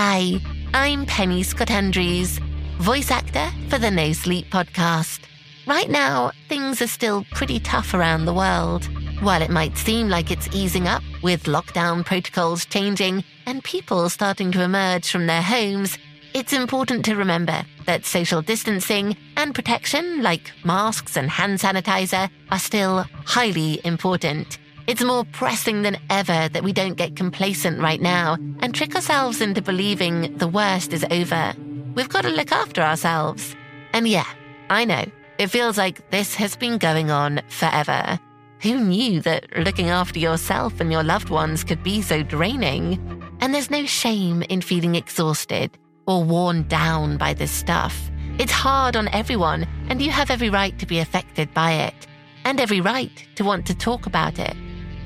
Hi, I'm Penny Scott Andrews, voice actor for the No Sleep podcast. Right now, things are still pretty tough around the world. While it might seem like it's easing up with lockdown protocols changing and people starting to emerge from their homes, it's important to remember that social distancing and protection, like masks and hand sanitizer, are still highly important. It's more pressing than ever that we don't get complacent right now and trick ourselves into believing the worst is over. We've got to look after ourselves. And yeah, I know, it feels like this has been going on forever. Who knew that looking after yourself and your loved ones could be so draining? And there's no shame in feeling exhausted or worn down by this stuff. It's hard on everyone, and you have every right to be affected by it, and every right to want to talk about it.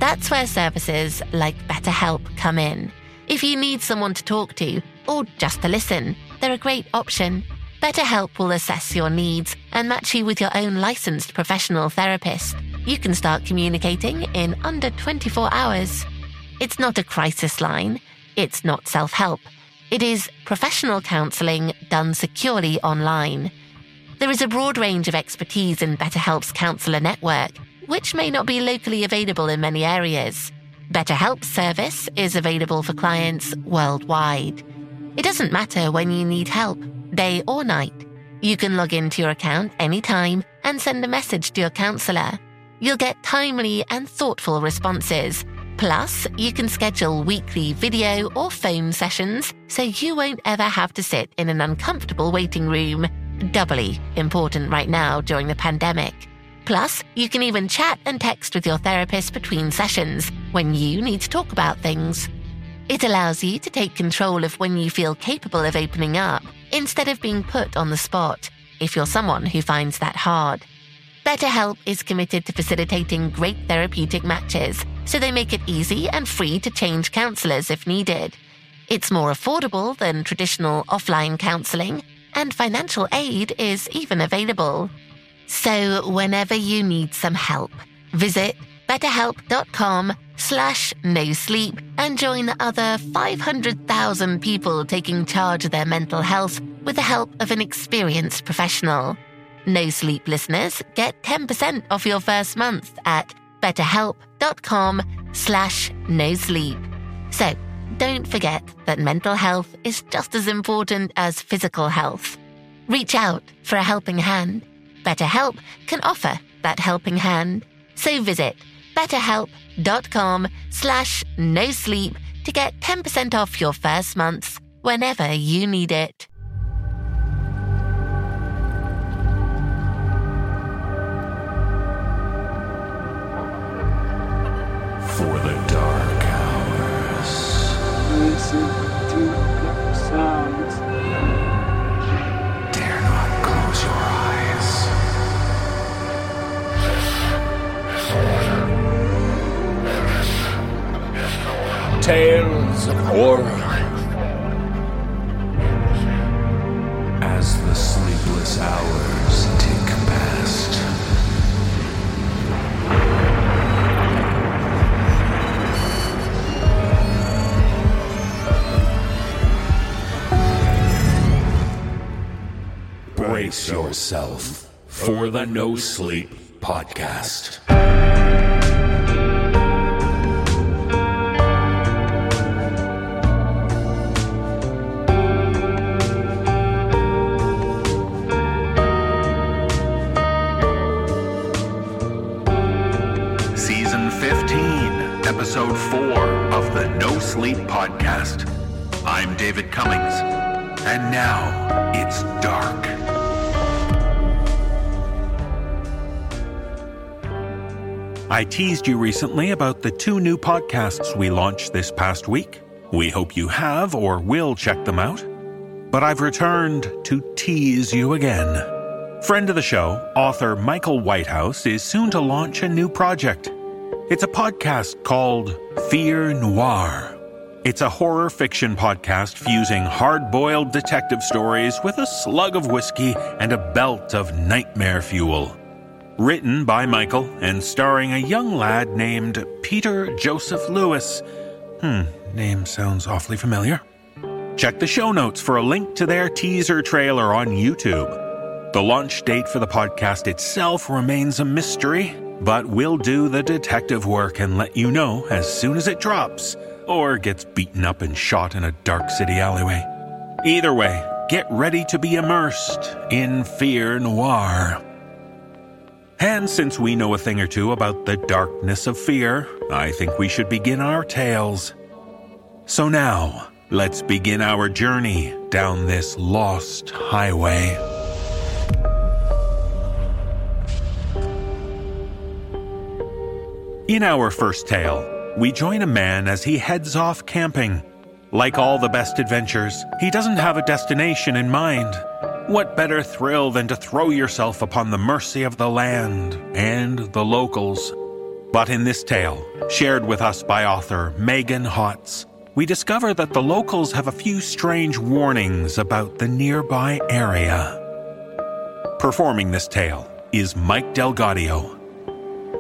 That's where services like BetterHelp come in. If you need someone to talk to, or just to listen, they're a great option. BetterHelp will assess your needs and match you with your own licensed professional therapist. You can start communicating in under 24 hours. It's not a crisis line, it's not self help it is professional counselling done securely online. There is a broad range of expertise in BetterHelp's counsellor network, which may not be locally available in many areas. BetterHelp's service is available for clients worldwide. It doesn't matter when you need help, day or night. You can log into your account anytime and send a message to your counsellor. You'll get timely and thoughtful responses Plus, you can schedule weekly video or phone sessions so you won't ever have to sit in an uncomfortable waiting room. Doubly important right now during the pandemic. Plus, you can even chat and text with your therapist between sessions when you need to talk about things. It allows you to take control of when you feel capable of opening up instead of being put on the spot if you're someone who finds that hard. BetterHelp is committed to facilitating great therapeutic matches, so they make it easy and free to change counselors if needed. It's more affordable than traditional offline counseling, and financial aid is even available. So whenever you need some help, visit betterhelp.com slash no sleep and join the other 500,000 people taking charge of their mental health with the help of an experienced professional. No Sleep listeners get 10% off your first month at betterhelp.com slash no sleep. So don't forget that mental health is just as important as physical health. Reach out for a helping hand. BetterHelp can offer that helping hand. So visit betterhelp.com slash no sleep to get 10% off your first month whenever you need it. Tales of horror. As the sleepless hours tick past. Brace yourself for the No Sleep Podcast. Sleep Podcast. I'm David Cummings, and now it's dark. I teased you recently about the two new podcasts we launched this past week. We hope you have or will check them out. But I've returned to tease you again. Friend of the show, author Michael Whitehouse, is soon to launch a new project. It's a podcast called Fear Noir. It's a horror fiction podcast fusing hard boiled detective stories with a slug of whiskey and a belt of nightmare fuel. Written by Michael and starring a young lad named Peter Joseph Lewis. Hmm, name sounds awfully familiar. Check the show notes for a link to their teaser trailer on YouTube. The launch date for the podcast itself remains a mystery, but we'll do the detective work and let you know as soon as it drops or gets beaten up and shot in a dark city alleyway. Either way, get ready to be immersed in fear noir. And since we know a thing or two about the darkness of fear, I think we should begin our tales. So now, let's begin our journey down this lost highway. In our first tale, we join a man as he heads off camping. Like all the best adventures, he doesn't have a destination in mind. What better thrill than to throw yourself upon the mercy of the land and the locals? But in this tale, shared with us by author Meagan Hotz, we discover that the locals have a few strange warnings about the nearby area. Performing this tale is Mike DelGaudio.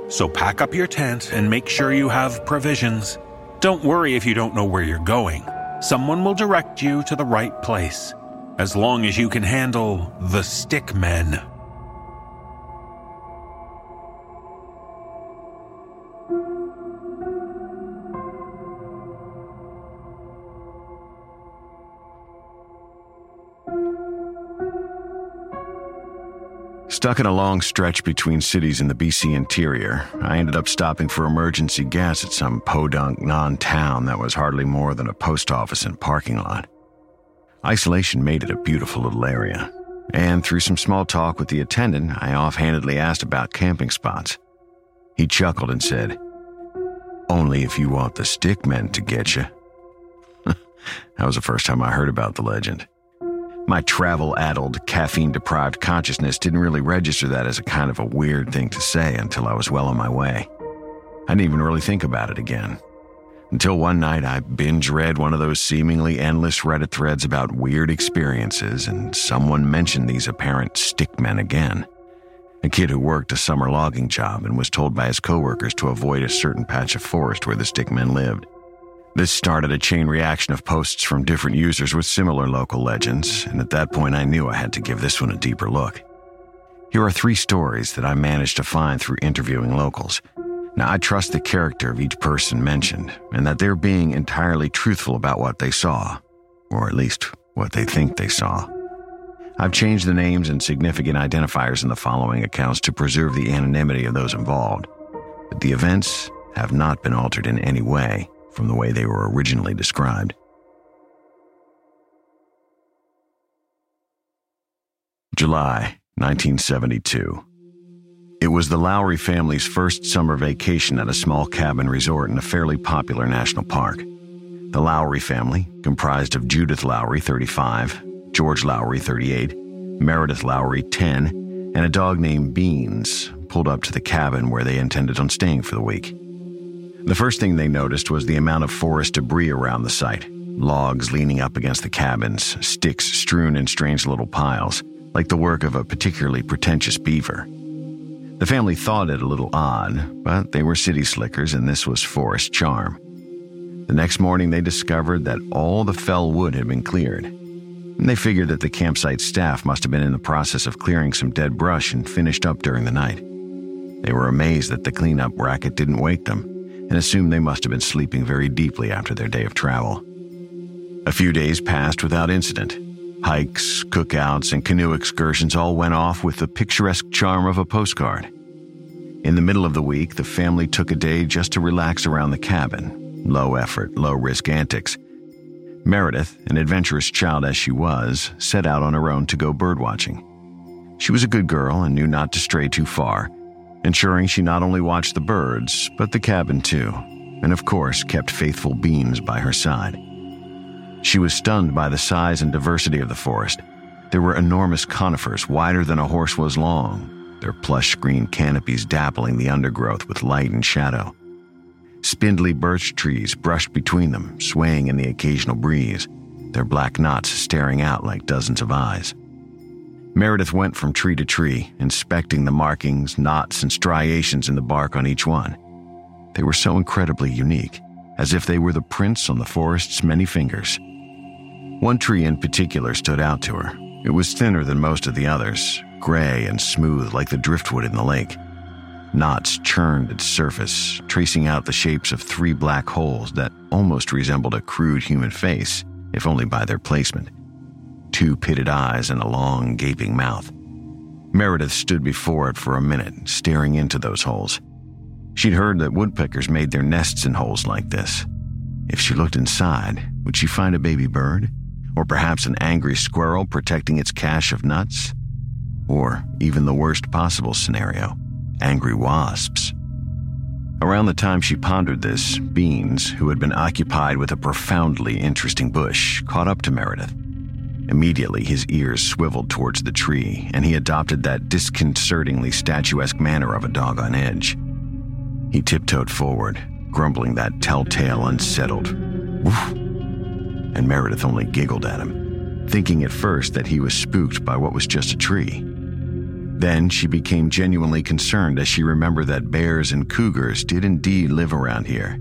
So pack up your tent and make sure you have provisions. Don't worry if you don't know where you're going. Someone will direct you to the right place, as long as you can handle the stick men. Stuck in a long stretch between cities in the BC interior, I ended up stopping for emergency gas at some podunk non town that was hardly more than a post office and parking lot. Isolation made it a beautiful little area, and through some small talk with the attendant, I offhandedly asked about camping spots. He chuckled and said, Only if you want the stick men to get you. that was the first time I heard about the legend. My travel addled, caffeine deprived consciousness didn't really register that as a kind of a weird thing to say until I was well on my way. I didn't even really think about it again. Until one night I binge read one of those seemingly endless Reddit threads about weird experiences, and someone mentioned these apparent stickmen again. A kid who worked a summer logging job and was told by his coworkers to avoid a certain patch of forest where the stickmen lived. This started a chain reaction of posts from different users with similar local legends, and at that point I knew I had to give this one a deeper look. Here are three stories that I managed to find through interviewing locals. Now, I trust the character of each person mentioned, and that they're being entirely truthful about what they saw, or at least what they think they saw. I've changed the names and significant identifiers in the following accounts to preserve the anonymity of those involved, but the events have not been altered in any way from the way they were originally described. July 1972. It was the Lowry family's first summer vacation at a small cabin resort in a fairly popular national park. The Lowry family, comprised of Judith Lowry, 35, George Lowry, 38, Meredith Lowry, 10, and a dog named Beans, pulled up to the cabin where they intended on staying for the week. The first thing they noticed was the amount of forest debris around the site logs leaning up against the cabins, sticks strewn in strange little piles, like the work of a particularly pretentious beaver. The family thought it a little odd, but they were city slickers and this was forest charm. The next morning, they discovered that all the fell wood had been cleared. And they figured that the campsite staff must have been in the process of clearing some dead brush and finished up during the night. They were amazed that the cleanup racket didn't wake them and assumed they must have been sleeping very deeply after their day of travel. A few days passed without incident. Hikes, cookouts, and canoe excursions all went off with the picturesque charm of a postcard. In the middle of the week, the family took a day just to relax around the cabin. Low effort, low risk antics. Meredith, an adventurous child as she was, set out on her own to go birdwatching. She was a good girl and knew not to stray too far, ensuring she not only watched the birds, but the cabin too, and of course kept faithful Beans by her side. She was stunned by the size and diversity of the forest. There were enormous conifers wider than a horse was long, their plush green canopies dappling the undergrowth with light and shadow. Spindly birch trees brushed between them, swaying in the occasional breeze, their black knots staring out like dozens of eyes. Meredith went from tree to tree, inspecting the markings, knots, and striations in the bark on each one. They were so incredibly unique, as if they were the prints on the forest's many fingers. One tree in particular stood out to her. It was thinner than most of the others, gray and smooth like the driftwood in the lake. Knots churned its surface, tracing out the shapes of three black holes that almost resembled a crude human face, if only by their placement. Two pitted eyes and a long, gaping mouth. Meredith stood before it for a minute, staring into those holes. She'd heard that woodpeckers made their nests in holes like this. If she looked inside, would she find a baby bird? Or perhaps an angry squirrel protecting its cache of nuts? Or even the worst possible scenario angry wasps. Around the time she pondered this, Beans, who had been occupied with a profoundly interesting bush, caught up to Meredith. Immediately, his ears swiveled towards the tree, and he adopted that disconcertingly statuesque manner of a dog on edge. He tiptoed forward, grumbling that telltale unsettled woof, and Meredith only giggled at him, thinking at first that he was spooked by what was just a tree. Then she became genuinely concerned as she remembered that bears and cougars did indeed live around here,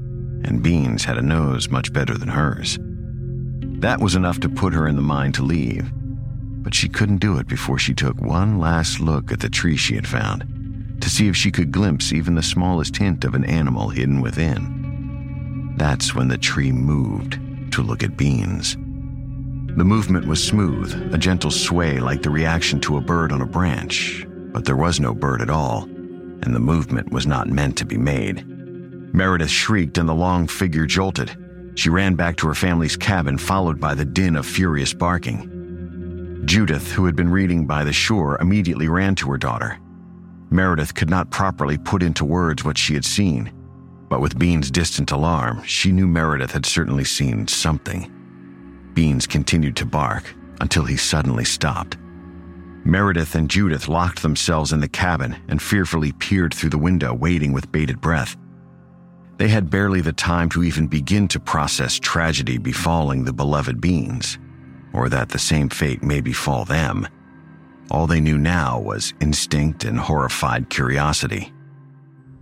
and Beans had a nose much better than hers. That was enough to put her in the mind to leave, but she couldn't do it before she took one last look at the tree she had found to see if she could glimpse even the smallest hint of an animal hidden within. That's when the tree moved to look at Beans. The movement was smooth, a gentle sway like the reaction to a bird on a branch, but there was no bird at all, and the movement was not meant to be made. Meredith shrieked and the long figure jolted. She ran back to her family's cabin, followed by the din of furious barking. Judith, who had been reading by the shore, immediately ran to her daughter. Meredith could not properly put into words what she had seen, but with Bean's distant alarm, she knew Meredith had certainly seen something. Beans continued to bark until he suddenly stopped. Meredith and Judith locked themselves in the cabin and fearfully peered through the window, waiting with bated breath. They had barely the time to even begin to process tragedy befalling the beloved beings, or that the same fate may befall them. All they knew now was instinct and horrified curiosity.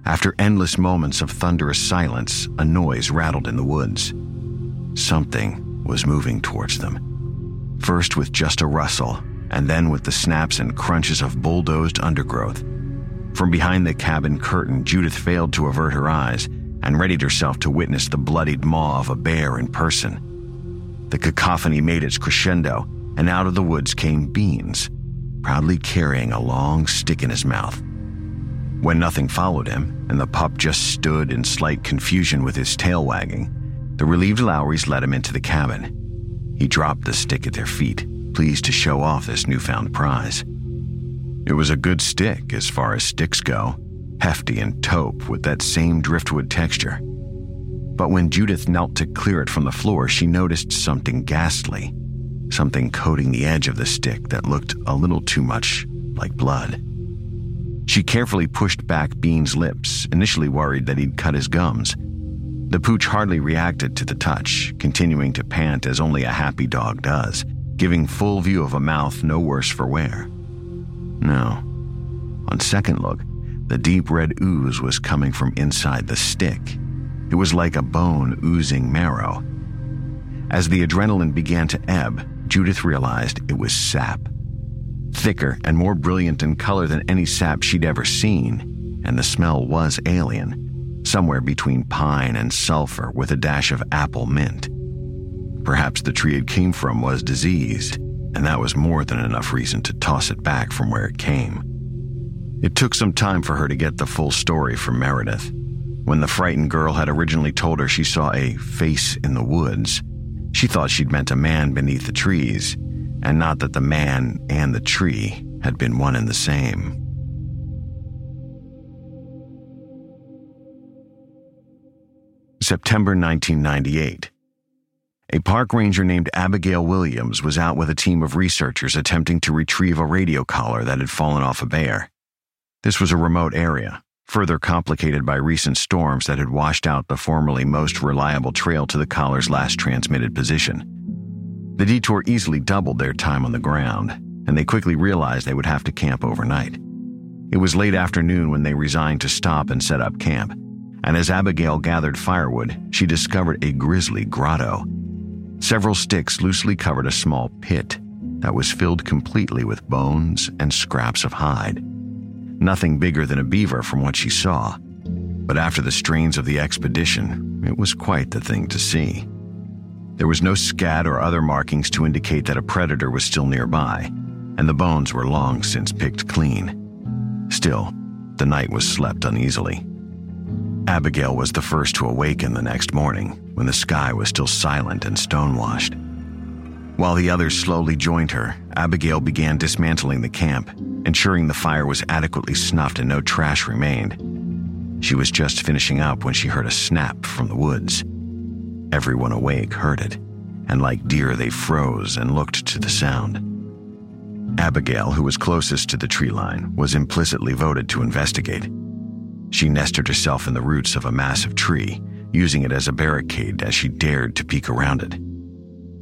After endless moments of thunderous silence, a noise rattled in the woods. Something was moving towards them. First with just a rustle, and then with the snaps and crunches of bulldozed undergrowth. From behind the cabin curtain, Judith failed to avert her eyes and readied herself to witness the bloodied maw of a bear in person. The cacophony made its crescendo, and out of the woods came Beans, proudly carrying a long stick in his mouth. When nothing followed him, and the pup just stood in slight confusion with his tail wagging, the relieved Lowrys led him into the cabin. He dropped the stick at their feet pleased to show off this newfound prize. It was a good stick as far as sticks go, hefty and taupe with that same driftwood texture. But when Judith knelt to clear it from the floor, she noticed something ghastly, something coating the edge of the stick that looked a little too much like blood. She carefully pushed back Bean's lips, initially worried that he'd cut his gums. The pooch hardly reacted to the touch, continuing to pant as only a happy dog does giving full view of a mouth no worse for wear. No. On second look, the deep red ooze was coming from inside the stick. It was like a bone oozing marrow. As the adrenaline began to ebb, Judith realized it was sap. Thicker and more brilliant in color than any sap she'd ever seen, and the smell was alien, somewhere between pine and sulfur with a dash of apple mint. Perhaps the tree it came from was diseased, and that was more than enough reason to toss it back from where it came. It took some time for her to get the full story from Meredith. When the frightened girl had originally told her she saw a face in the woods, she thought she'd meant a man beneath the trees, and not that the man and the tree had been one and the same. September 1998. A park ranger named Abigail Williams was out with a team of researchers attempting to retrieve a radio collar that had fallen off a bear. This was a remote area, further complicated by recent storms that had washed out the formerly most reliable trail to the collar's last transmitted position. The detour easily doubled their time on the ground, and they quickly realized they would have to camp overnight. It was late afternoon when they resigned to stop and set up camp, and as Abigail gathered firewood, she discovered a grisly grotto Several sticks loosely covered a small pit that was filled completely with bones and scraps of hide. Nothing bigger than a beaver from what she saw, but after the strains of the expedition, it was quite the thing to see. There was no scat or other markings to indicate that a predator was still nearby, and the bones were long since picked clean. Still, the night was slept uneasily. Abigail was the first to awaken the next morning when the sky was still silent and stonewashed. While the others slowly joined her, Abigail began dismantling the camp, ensuring the fire was adequately snuffed and no trash remained. She was just finishing up when she heard a snap from the woods. Everyone awake heard it, and like deer, they froze and looked to the sound. Abigail, who was closest to the tree line, was implicitly voted to investigate. She nested herself in the roots of a massive tree, using it as a barricade as she dared to peek around it.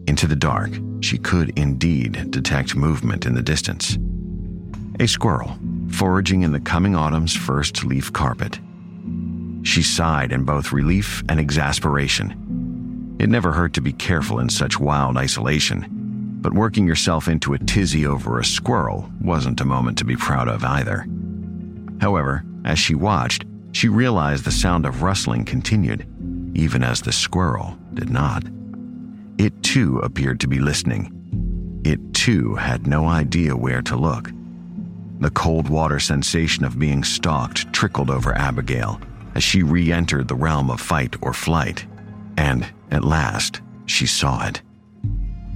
Into the dark, she could indeed detect movement in the distance. A squirrel, foraging in the coming autumn's first leaf carpet. She sighed in both relief and exasperation. It never hurt to be careful in such wild isolation, but working yourself into a tizzy over a squirrel wasn't a moment to be proud of either. However, as she watched, she realized the sound of rustling continued, even as the squirrel did not. It too appeared to be listening. It too had no idea where to look. The cold water sensation of being stalked trickled over Abigail as she re entered the realm of fight or flight. And, at last, she saw it.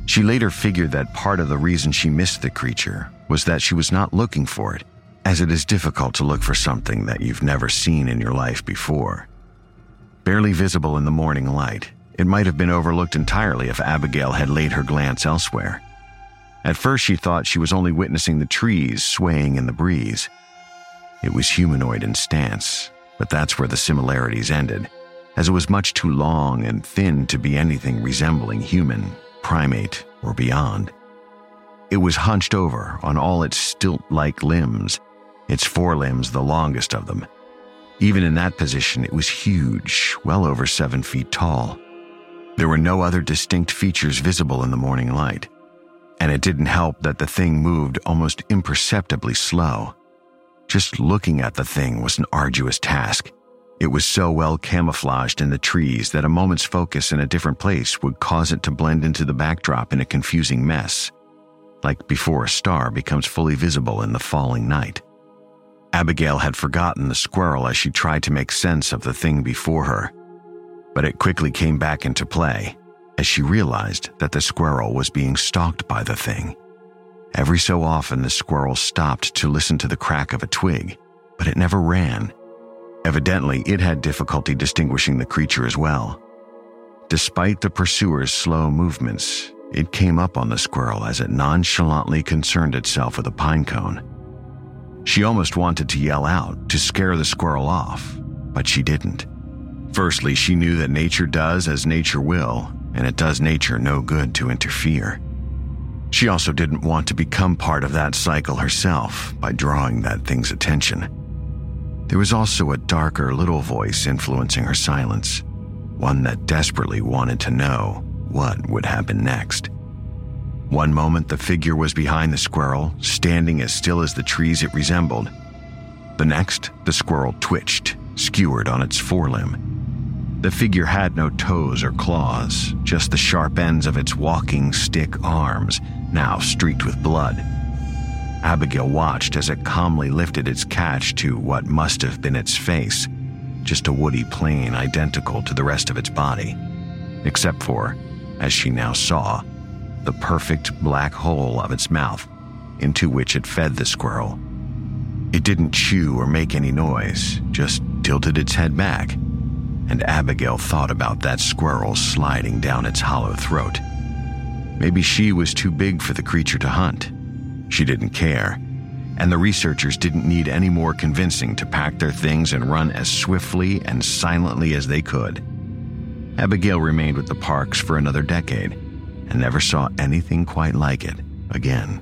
She later figured that part of the reason she missed the creature was that she was not looking for it, as it is difficult to look for something that you've never seen in your life before. Barely visible in the morning light, it might have been overlooked entirely if Abigail had laid her glance elsewhere. At first, she thought she was only witnessing the trees swaying in the breeze. It was humanoid in stance, but that's where the similarities ended, as it was much too long and thin to be anything resembling human, primate, or beyond. It was hunched over on all its stilt like limbs, its forelimbs the longest of them. Even in that position, it was huge, well over seven feet tall. There were no other distinct features visible in the morning light, and it didn't help that the thing moved almost imperceptibly slow. Just looking at the thing was an arduous task. It was so well camouflaged in the trees that a moment's focus in a different place would cause it to blend into the backdrop in a confusing mess, like before a star becomes fully visible in the falling night. Abigail had forgotten the squirrel as she tried to make sense of the thing before her but it quickly came back into play as she realized that the squirrel was being stalked by the thing. Every so often, the squirrel stopped to listen to the crack of a twig, but it never ran. Evidently, it had difficulty distinguishing the creature as well. Despite the pursuer's slow movements, it came up on the squirrel as it nonchalantly concerned itself with a pine cone. She almost wanted to yell out to scare the squirrel off, but she didn't. Firstly, she knew that nature does as nature will, and it does nature no good to interfere. She also didn't want to become part of that cycle herself by drawing that thing's attention. There was also a darker little voice influencing her silence, one that desperately wanted to know what would happen next. One moment, the figure was behind the squirrel, standing as still as the trees it resembled. The next, the squirrel twitched, skewered on its forelimb, the figure had no toes or claws, just the sharp ends of its walking stick arms, now streaked with blood. Abigail watched as it calmly lifted its catch to what must have been its face, just a woody plane identical to the rest of its body, except for, as she now saw, the perfect black hole of its mouth into which it fed the squirrel. It didn't chew or make any noise, just tilted its head back and Abigail thought about that squirrel sliding down its hollow throat. Maybe she was too big for the creature to hunt. She didn't care, and the researchers didn't need any more convincing to pack their things and run as swiftly and silently as they could. Abigail remained with the Parks for another decade and never saw anything quite like it again.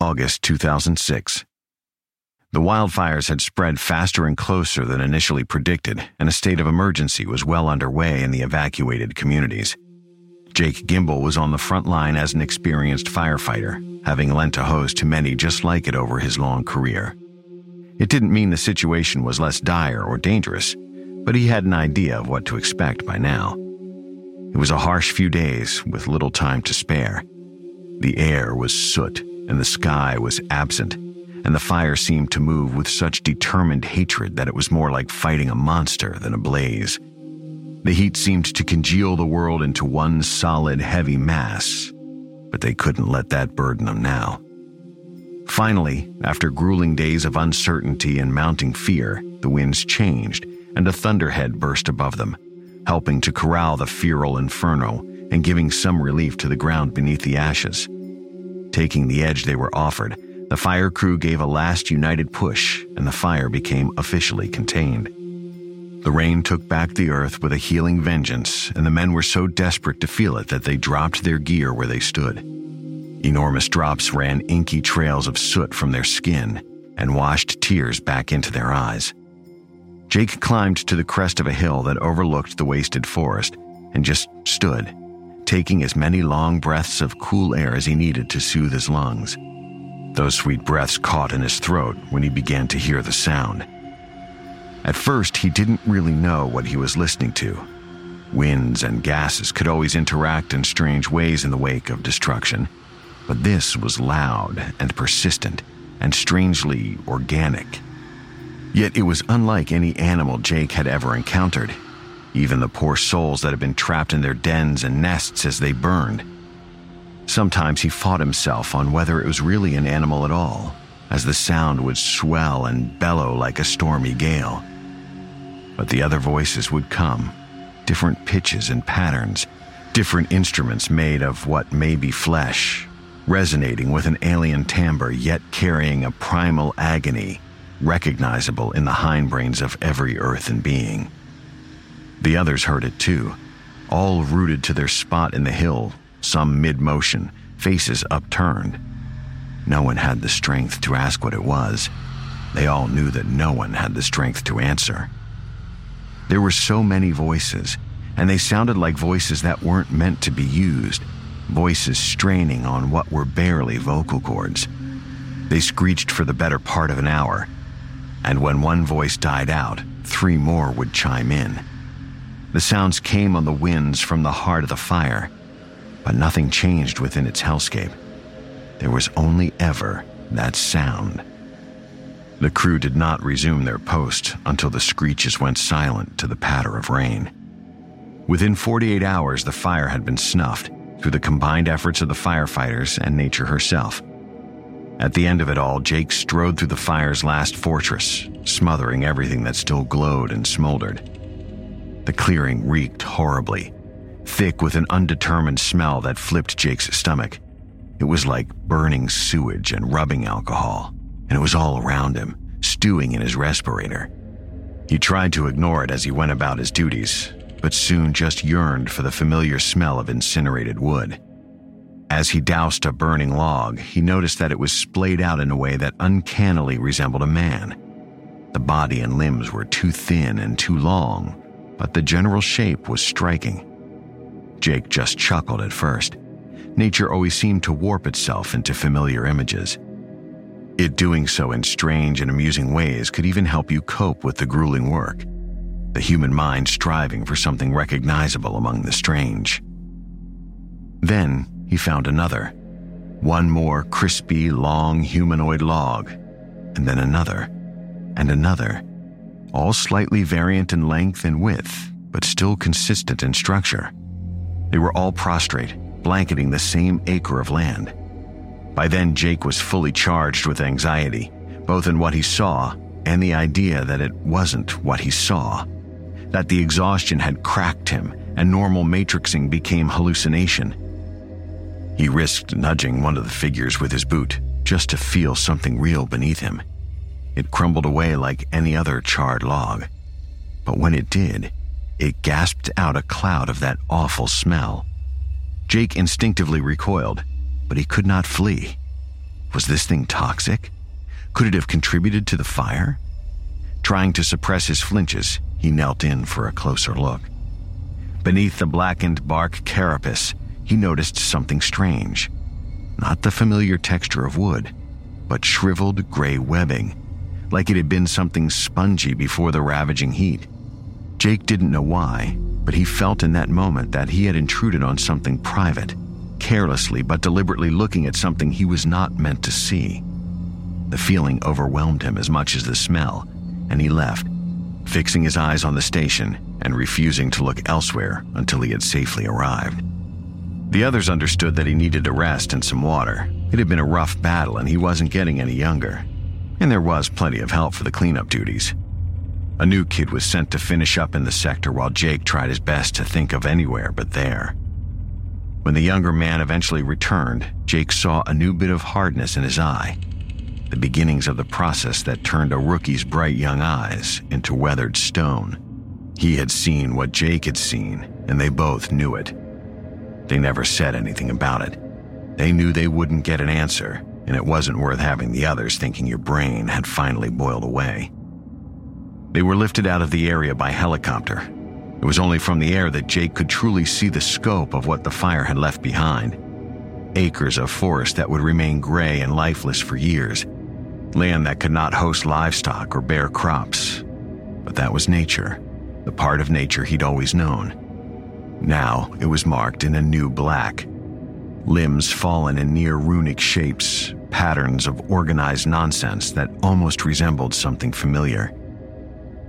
August 2006. The wildfires had spread faster and closer than initially predicted, and a state of emergency was well underway in the evacuated communities. Jake Gimbel was on the front line as an experienced firefighter, having lent a hose to many just like it over his long career. It didn't mean the situation was less dire or dangerous, but he had an idea of what to expect by now. It was a harsh few days with little time to spare. The air was soot and the sky was absent, and the fire seemed to move with such determined hatred that it was more like fighting a monster than a blaze. The heat seemed to congeal the world into one solid, heavy mass, but they couldn't let that burden them now. Finally, after grueling days of uncertainty and mounting fear, the winds changed and a thunderhead burst above them, helping to corral the feral inferno and giving some relief to the ground beneath the ashes. Taking the edge they were offered, the fire crew gave a last united push and the fire became officially contained. The rain took back the earth with a healing vengeance, and the men were so desperate to feel it that they dropped their gear where they stood. Enormous drops ran inky trails of soot from their skin and washed tears back into their eyes. Jake climbed to the crest of a hill that overlooked the wasted forest and just stood, taking as many long breaths of cool air as he needed to soothe his lungs. Those sweet breaths caught in his throat when he began to hear the sound. At first, he didn't really know what he was listening to. Winds and gases could always interact in strange ways in the wake of destruction, but this was loud and persistent and strangely organic. Yet it was unlike any animal Jake had ever encountered, even the poor souls that had been trapped in their dens and nests as they burned. Sometimes he fought himself on whether it was really an animal at all, as the sound would swell and bellow like a stormy gale. But the other voices would come, different pitches and patterns, different instruments made of what may be flesh, resonating with an alien timbre yet carrying a primal agony recognizable in the hindbrains of every earthen being. The others heard it too, all rooted to their spot in the hill, some mid motion, faces upturned. No one had the strength to ask what it was. They all knew that no one had the strength to answer. There were so many voices, and they sounded like voices that weren't meant to be used, voices straining on what were barely vocal cords. They screeched for the better part of an hour, and when one voice died out, three more would chime in. The sounds came on the winds from the heart of the fire, but nothing changed within its hellscape. There was only ever that sound. The crew did not resume their post until the screeches went silent to the patter of rain. Within 48 hours, the fire had been snuffed through the combined efforts of the firefighters and nature herself. At the end of it all, Jake strode through the fire's last fortress, smothering everything that still glowed and smoldered. The clearing reeked horribly, thick with an undetermined smell that flipped Jake's stomach. It was like burning sewage and rubbing alcohol, and it was all around him, stewing in his respirator. He tried to ignore it as he went about his duties, but soon just yearned for the familiar smell of incinerated wood. As he doused a burning log, he noticed that it was splayed out in a way that uncannily resembled a man. The body and limbs were too thin and too long, but the general shape was striking. Jake just chuckled at first. Nature always seemed to warp itself into familiar images. It doing so in strange and amusing ways could even help you cope with the grueling work. The human mind striving for something recognizable among the strange. Then he found another. One more crispy, long humanoid log, and then another, and another, all slightly variant in length and width, but still consistent in structure. They were all prostrate, blanketing the same acre of land. By then, Jake was fully charged with anxiety, both in what he saw and the idea that it wasn't what he saw, that the exhaustion had cracked him and normal matrixing became hallucination. He risked nudging one of the figures with his boot just to feel something real beneath him. It crumbled away like any other charred log. But when it did, it gasped out a cloud of that awful smell. Jake instinctively recoiled, but he could not flee. Was this thing toxic? Could it have contributed to the fire? Trying to suppress his flinches, he knelt in for a closer look. Beneath the blackened bark carapace, he noticed something strange. Not the familiar texture of wood, but shriveled gray webbing, like it had been something spongy before the ravaging heat. Jake didn't know why, but he felt in that moment that he had intruded on something private, carelessly but deliberately looking at something he was not meant to see. The feeling overwhelmed him as much as the smell, and he left, fixing his eyes on the station and refusing to look elsewhere until he had safely arrived. The others understood that he needed a rest and some water. It had been a rough battle and he wasn't getting any younger. And there was plenty of help for the cleanup duties. A new kid was sent to finish up in the sector while Jake tried his best to think of anywhere but there. When the younger man eventually returned, Jake saw a new bit of hardness in his eye, the beginnings of the process that turned a rookie's bright young eyes into weathered stone. He had seen what Jake had seen, and they both knew it. They never said anything about it. They knew they wouldn't get an answer, and it wasn't worth having the others thinking your brain had finally boiled away. They were lifted out of the area by helicopter, it was only from the air that Jake could truly see the scope of what the fire had left behind. Acres of forest that would remain gray and lifeless for years. Land that could not host livestock or bear crops. But that was nature, the part of nature he'd always known. Now it was marked in a new black. Limbs fallen in near runic shapes, patterns of organized nonsense that almost resembled something familiar.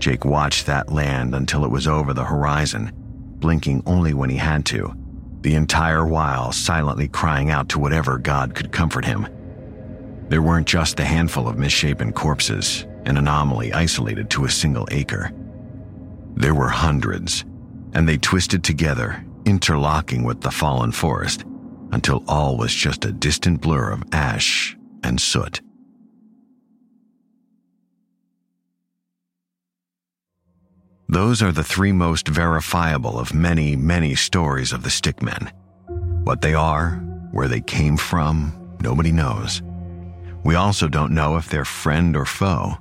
Jake watched that land until it was over the horizon, blinking only when he had to, the entire while silently crying out to whatever God could comfort him. There weren't just a handful of misshapen corpses, an anomaly isolated to a single acre. There were hundreds, and they twisted together, interlocking with the fallen forest, until all was just a distant blur of ash and soot. Those are the three most verifiable of many, many stories of the stickmen. What they are, where they came from, nobody knows. We also don't know if they're friend or foe.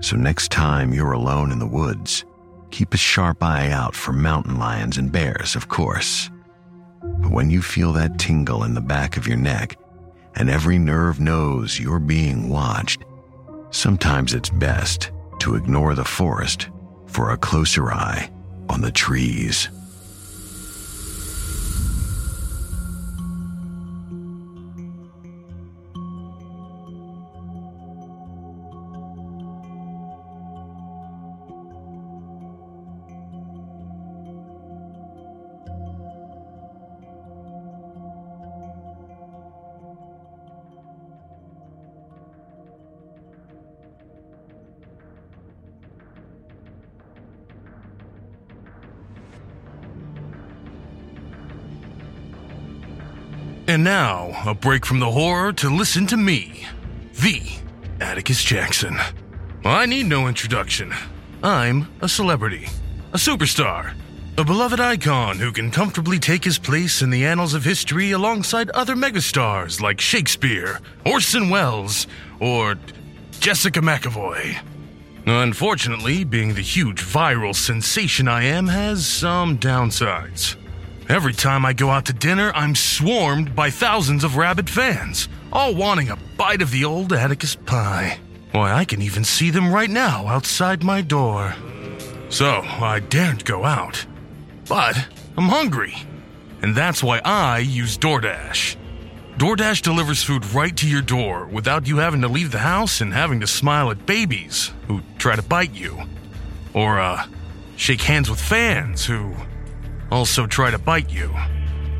So next time you're alone in the woods, keep a sharp eye out for mountain lions and bears, of course. But when you feel that tingle in the back of your neck and every nerve knows you're being watched, sometimes it's best to ignore the forest for a closer eye on the trees. And now, a break from the horror to listen to me, the Atticus Jackson. I need no introduction. I'm a celebrity, a superstar, a beloved icon who can comfortably take his place in the annals of history alongside other megastars like Shakespeare, Orson Welles, or Jessica McAvoy. Unfortunately, being the huge viral sensation I am has some downsides. Every time I go out to dinner, I'm swarmed by thousands of rabid fans, all wanting a bite of the old Atticus pie. Why, I can even see them right now outside my door. So, I daren't go out. But I'm hungry. And that's why I use DoorDash. DoorDash delivers food right to your door without you having to leave the house and having to smile at babies who try to bite you. Or, uh, shake hands with fans who also try to bite you.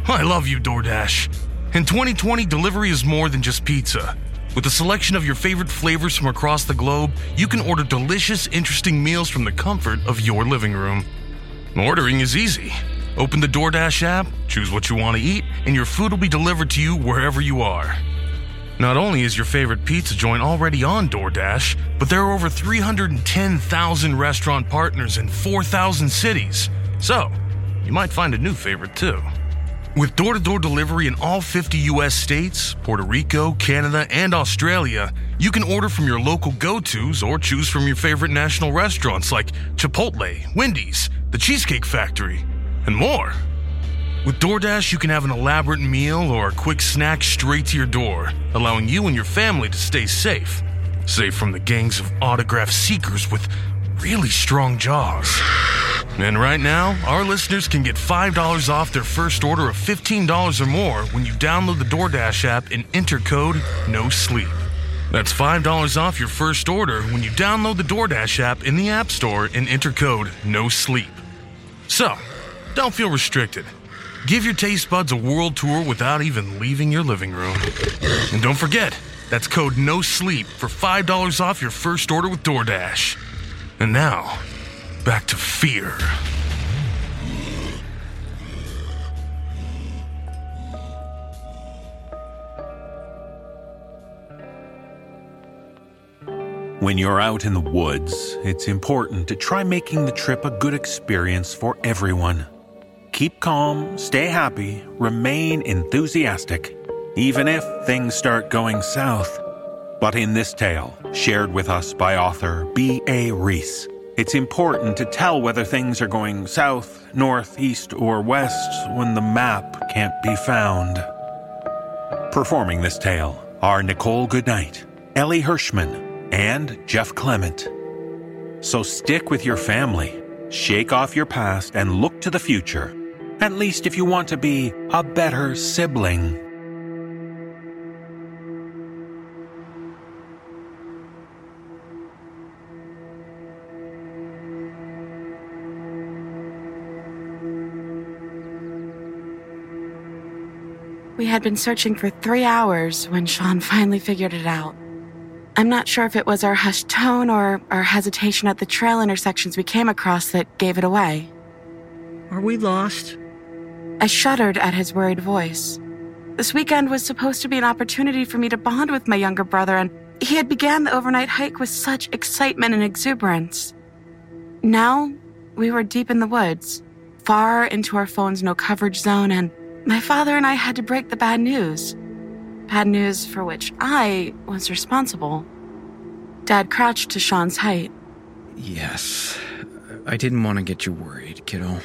I love you, DoorDash. In 2020, delivery is more than just pizza. With a selection of your favorite flavors from across the globe, you can order delicious, interesting meals from the comfort of your living room. Ordering is easy. Open the DoorDash app, choose what you want to eat, and your food will be delivered to you wherever you are. Not only is your favorite pizza joint already on DoorDash, but there are over 310,000 restaurant partners in 4,000 cities. So, you might find a new favorite too. With door to door delivery in all 50 US states, Puerto Rico, Canada, and Australia, you can order from your local go tos or choose from your favorite national restaurants like Chipotle, Wendy's, The Cheesecake Factory, and more. With DoorDash, you can have an elaborate meal or a quick snack straight to your door, allowing you and your family to stay safe. Safe from the gangs of autograph seekers with really strong jaws. And right now, our listeners can get $5 off their first order of $15 or more when you download the DoorDash app and enter code NO SLEEP. That's $5 off your first order when you download the DoorDash app in the App Store and enter code NO SLEEP. So, don't feel restricted. Give your taste buds a world tour without even leaving your living room. And don't forget, that's code NO SLEEP for $5 off your first order with DoorDash. And now, back to fear. When you're out in the woods, it's important to try making the trip a good experience for everyone. Keep calm, stay happy, remain enthusiastic, even if things start going south. But in this tale, shared with us by author B.A. Ries, it's important to tell whether things are going south, north, east, or west when the map can't be found. Performing this tale are Nichole Goodnight, Elie Hirschman, and Jeff Clement. So stick with your family, shake off your past, and look to the future. At least if you want to be a better sibling. Had been searching for three hours when Sean finally figured it out. I'm not sure if it was our hushed tone or our hesitation at the trail intersections we came across that gave it away. Are we lost? I shuddered at his worried voice. This weekend was supposed to be an opportunity for me to bond with my younger brother, and he had began the overnight hike with such excitement and exuberance. Now, we were deep in the woods, far into our phone's no coverage zone, and my father and I had to break the bad news. Bad news for which I was responsible. Dad crouched to Sean's height. Yes. I didn't want to get you worried, kiddo,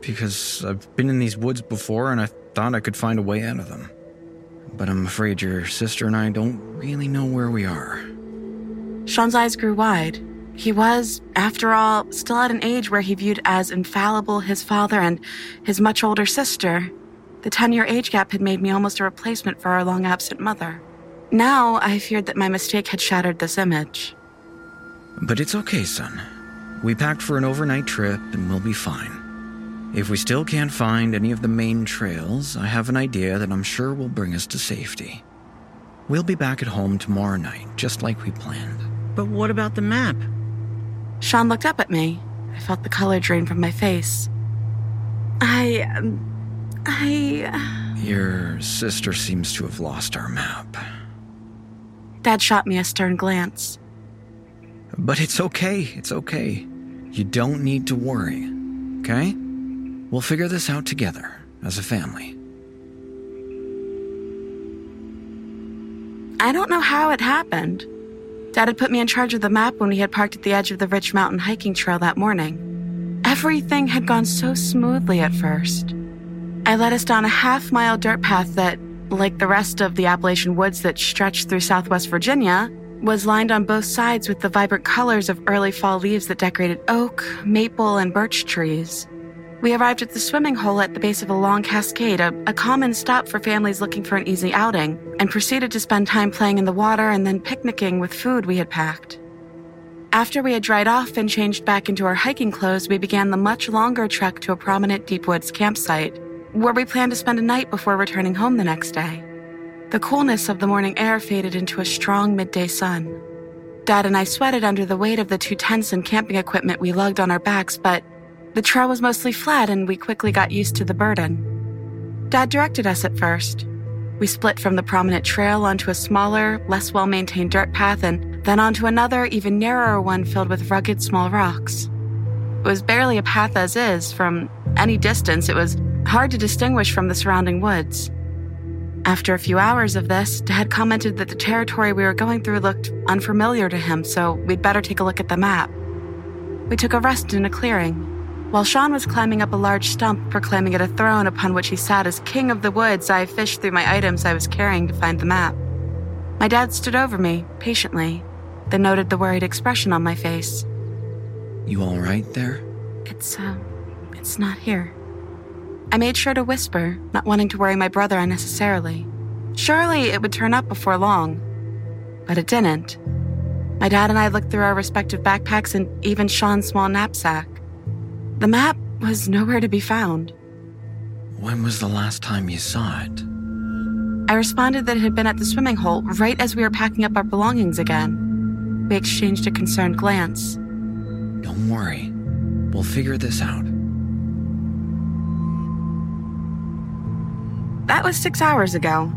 because I've been in these woods before and I thought I could find a way out of them. But I'm afraid your sister and I don't really know where we are. Sean's eyes grew wide. He was, after all, still at an age where he viewed as infallible his father and his much older sister. The 10 year age gap had made me almost a replacement for our long absent mother. Now I feared that my mistake had shattered this image. But it's okay, son. We packed for an overnight trip and we'll be fine. If we still can't find any of the main trails, I have an idea that I'm sure will bring us to safety. We'll be back at home tomorrow night, just like we planned. But what about the map? Sean looked up at me. I felt the color drain from my face. I. Um, I. Your sister seems to have lost our map. Dad shot me a stern glance. But it's okay, it's okay. You don't need to worry, okay? We'll figure this out together as a family. I don't know how it happened. Dad had put me in charge of the map when we had parked at the edge of the Rich Mountain hiking trail that morning. Everything had gone so smoothly at first. I led us down a half mile dirt path that, like the rest of the Appalachian woods that stretched through southwest Virginia, was lined on both sides with the vibrant colors of early fall leaves that decorated oak, maple, and birch trees. We arrived at the swimming hole at the base of a long cascade, a, a, common stop for families looking for an easy outing, and proceeded to spend time playing in the water and then picnicking with food we had packed. After we had dried off and changed back into our hiking clothes, we began the much longer trek to a prominent deep woods campsite, where we planned to spend a night before returning home the next day. The coolness of the morning air faded into a strong midday sun. Dad and I sweated under the weight of the two tents and camping equipment we lugged on our backs, but the trail was mostly flat and we quickly got used to the burden. Dad directed us at first. We split from the prominent trail onto a smaller, less well maintained dirt path and then onto another, even narrower one filled with rugged small rocks. It was barely a path as is. From any distance, it was hard to distinguish from the surrounding woods. After a few hours of this, Dad commented that the territory we were going through looked unfamiliar to him, so we'd better take a look at the map. We took a rest in a clearing, while Sean was climbing up a large stump, proclaiming it a throne upon which he sat as king of the woods. I fished through my items I was carrying to find the map. My dad stood over me, patiently, then noted the worried expression on my face. You all right there? It's, uh, it's not here. I made sure to whisper, not wanting to worry my brother unnecessarily. Surely it would turn up before long. But it didn't. My dad and I looked through our respective backpacks and even Sean's small knapsack. The map was nowhere to be found. When was the last time you saw it? I responded that it had been at the swimming hole right as we were packing up our belongings again. We exchanged a concerned glance. Don't worry. We'll figure this out. That was six hours ago.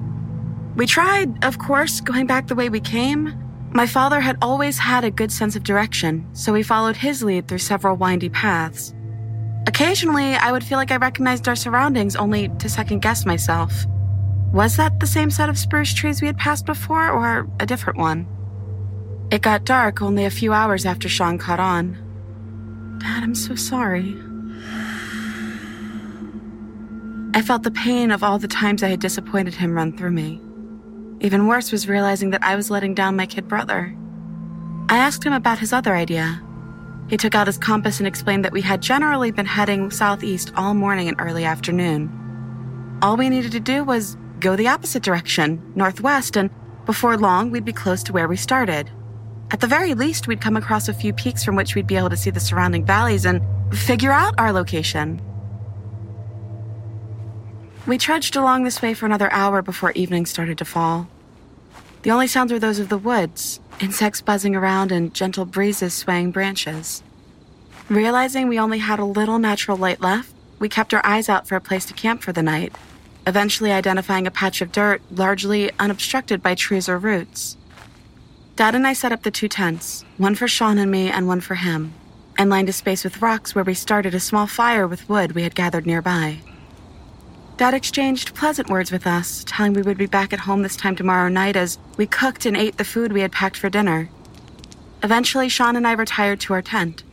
We tried, of course, going back the way we came. My father had always had a good sense of direction, so we followed his lead through several windy paths. Occasionally, I would feel like I recognized our surroundings only to second guess myself. Was that the same set of spruce trees we had passed before, or a different one? It got dark only a few hours after Sean caught on. Dad, I'm so sorry. I felt the pain of all the times I had disappointed him run through me. Even worse was realizing that I was letting down my kid brother. I asked him about his other idea. He took out his compass and explained that we had generally been heading southeast all morning and early afternoon. All we needed to do was go the opposite direction, northwest, and before long we'd be close to where we started. At the very least, we'd come across a few peaks from which we'd be able to see the surrounding valleys and figure out our location. We trudged along this way for another hour before evening started to fall. The only sounds were those of the woods, insects buzzing around and gentle breezes swaying branches. Realizing we only had a little natural light left, we kept our eyes out for a place to camp for the night, eventually identifying a patch of dirt largely unobstructed by trees or roots. Dad and I set up the two tents, one for Sean and me and one for him, and lined a space with rocks where we started a small fire with wood we had gathered nearby. Dad exchanged pleasant words with us, telling we would be back at home this time tomorrow night as we cooked and ate the food we had packed for dinner. Eventually, Sean and I retired to our tent.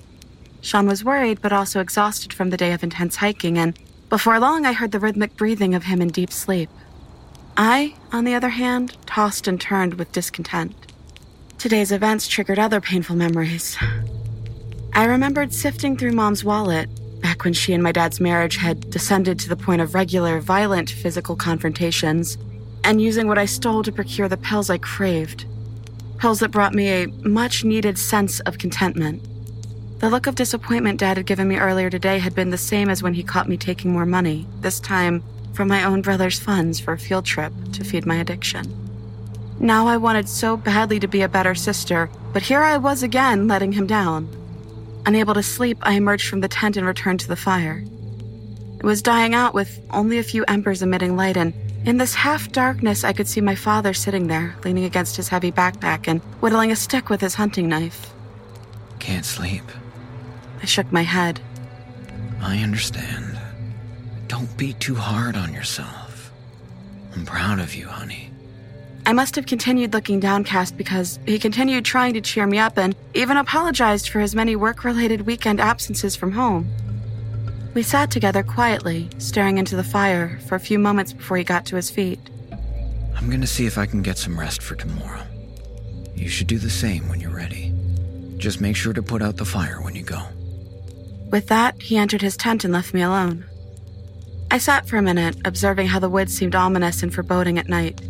Sean was worried but also exhausted from the day of intense hiking, and before long, I heard the rhythmic breathing of him in deep sleep. I, on the other hand, tossed and turned with discontent. Today's events triggered other painful memories. I remembered sifting through Mom's wallet back when she and my dad's marriage had descended to the point of regular, violent physical confrontations, and using what I stole to procure the pills I craved. Pills that brought me a much needed sense of contentment. The look of disappointment Dad had given me earlier today had been the same as when he caught me taking more money, this time from my own brother's funds for a field trip to feed my addiction. Now I wanted so badly to be a better sister, but here I was again letting him down. Unable to sleep, I emerged from the tent and returned to the fire. It was dying out with only a few embers emitting light, and in this half darkness, I could see my father sitting there, leaning against his heavy backpack and whittling a stick with his hunting knife. Can't sleep. I shook my head. I understand. Don't be too hard on yourself. I'm proud of you, honey. I must have continued looking downcast because he continued trying to cheer me up and even apologized for his many work related weekend absences from home. We sat together quietly, staring into the fire for a few moments before he got to his feet. I'm gonna see if I can get some rest for tomorrow. You should do the same when you're ready. Just make sure to put out the fire when you go. With that, he entered his tent and left me alone. I sat for a minute, observing how the woods seemed ominous and foreboding at night.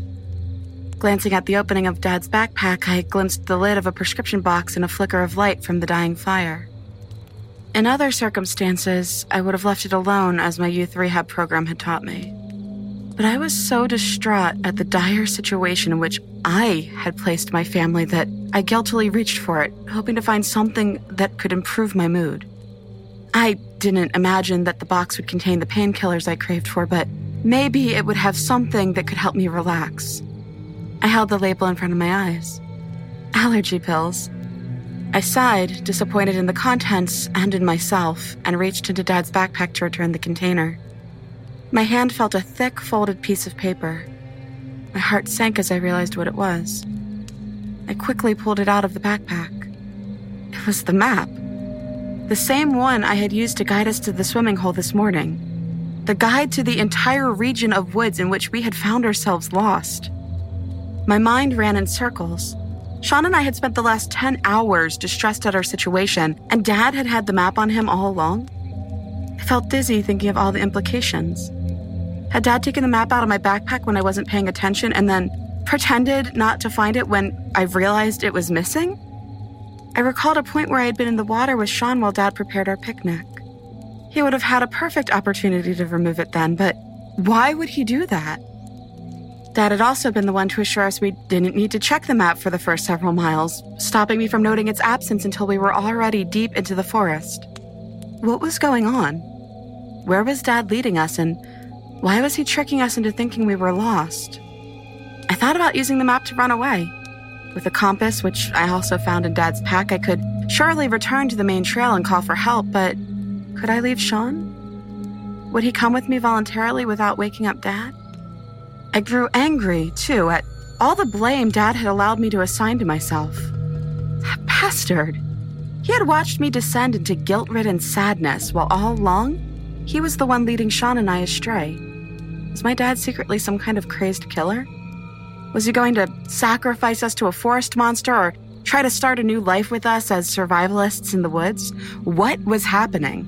Glancing at the opening of Dad's backpack, I glimpsed the lid of a prescription box and a flicker of light from the dying fire. In other circumstances, I would have left it alone as my youth rehab program had taught me. But I was so distraught at the dire situation in which I had placed my family that I guiltily reached for it, hoping to find something that could improve my mood. I didn't imagine that the box would contain the painkillers I craved for, but maybe it would have something that could help me relax. I held the label in front of my eyes. Allergy pills. I sighed, disappointed in the contents and in myself, and reached into Dad's backpack to return the container. My hand felt a thick, folded piece of paper. My heart sank as I realized what it was. I quickly pulled it out of the backpack. It was the map. The same one I had used to guide us to the swimming hole this morning. The guide to the entire region of woods in which we had found ourselves lost. My mind ran in circles. Sean and I had spent the last 10 hours distressed at our situation, and Dad had had the map on him all along. I felt dizzy thinking of all the implications. Had Dad taken the map out of my backpack when I wasn't paying attention and then pretended not to find it when I realized it was missing? I recalled a point where I had been in the water with Sean while Dad prepared our picnic. He would have had a perfect opportunity to remove it then, but why would he do that? Dad had also been the one to assure us we didn't need to check the map for the first several miles, stopping me from noting its absence until we were already deep into the forest. What was going on? Where was Dad leading us, and why was he tricking us into thinking we were lost? I thought about using the map to run away. With a compass, which I also found in Dad's pack, I could surely return to the main trail and call for help, but could I leave Sean? Would he come with me voluntarily without waking up Dad? I grew angry, too, at all the blame Dad had allowed me to assign to myself. That bastard! He had watched me descend into guilt ridden sadness while all along, he was the one leading Sean and I astray. Was my dad secretly some kind of crazed killer? Was he going to sacrifice us to a forest monster or try to start a new life with us as survivalists in the woods? What was happening?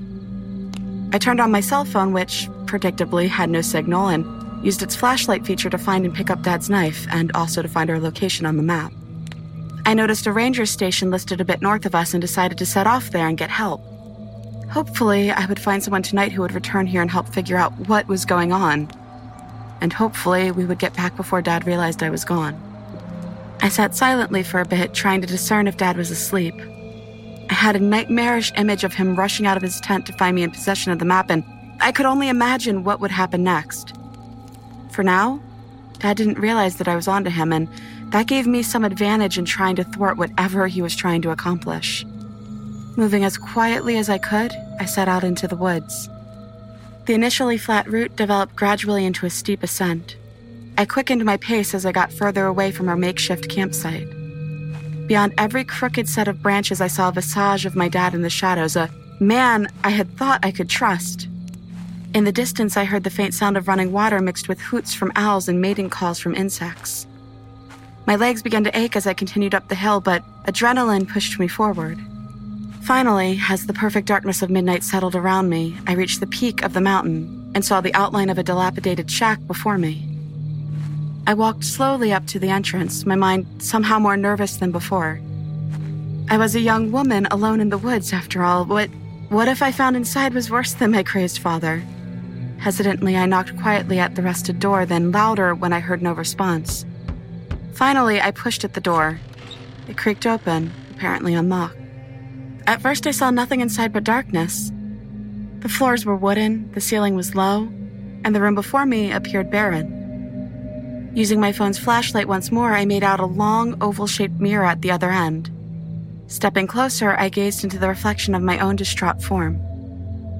I turned on my cell phone, which predictably had no signal, and used its flashlight feature to find and pick up Dad's knife and also to find our location on the map. I noticed a ranger station listed a bit north of us and decided to set off there and get help. Hopefully, I would find someone tonight who would return here and help figure out what was going on and hopefully we would get back before Dad realized I was gone. I sat silently for a bit, trying to discern if Dad was asleep. I had a nightmarish image of him rushing out of his tent to find me in possession of the map, and I could only imagine what would happen next. For now, Dad didn't realize that I was onto him, and that gave me some advantage in trying to thwart whatever he was trying to accomplish. Moving as quietly as I could, I set out into the woods. The initially flat route developed gradually into a steep ascent. I quickened my pace as I got further away from our makeshift campsite. Beyond every crooked set of branches, I saw a visage of my dad in the shadows, a man I had thought I could trust. In the distance, I heard the faint sound of running water mixed with hoots from owls and mating calls from insects. My legs began to ache as I continued up the hill, but adrenaline pushed me forward. Finally, as the perfect darkness of midnight settled around me, I reached the peak of the mountain and saw the outline of a dilapidated shack before me. I walked slowly up to the entrance, my mind somehow more nervous than before. I was a young woman alone in the woods, after all. What, what if I found inside was worse than my crazed father? Hesitantly, I knocked quietly at the rusted door, then louder when I heard no response. Finally, I pushed at the door. It creaked open, apparently unlocked. At first, I saw nothing inside but darkness. The floors were wooden, the ceiling was low, and the room before me appeared barren. Using my phone's flashlight once more, I made out a long, oval shaped mirror at the other end. Stepping closer, I gazed into the reflection of my own distraught form.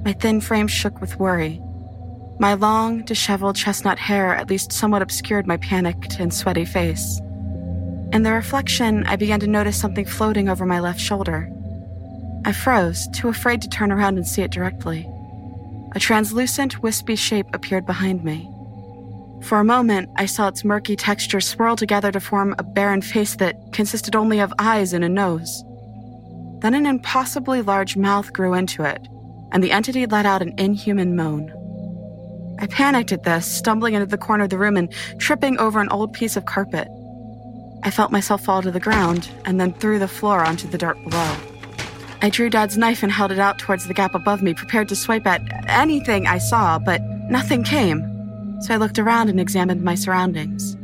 My thin frame shook with worry. My long, disheveled chestnut hair at least somewhat obscured my panicked and sweaty face. In the reflection, I began to notice something floating over my left shoulder. I froze, too afraid to turn around and see it directly. A translucent, wispy shape appeared behind me. For a moment, I saw its murky texture swirl together to form a barren face that consisted only of eyes and a nose. Then an impossibly large mouth grew into it, and the entity let out an inhuman moan. I panicked at this, stumbling into the corner of the room and tripping over an old piece of carpet. I felt myself fall to the ground and then through the floor onto the dirt below. I drew Dad's knife and held it out towards the gap above me, prepared to swipe at anything I saw, but nothing came. So I looked around and examined my surroundings.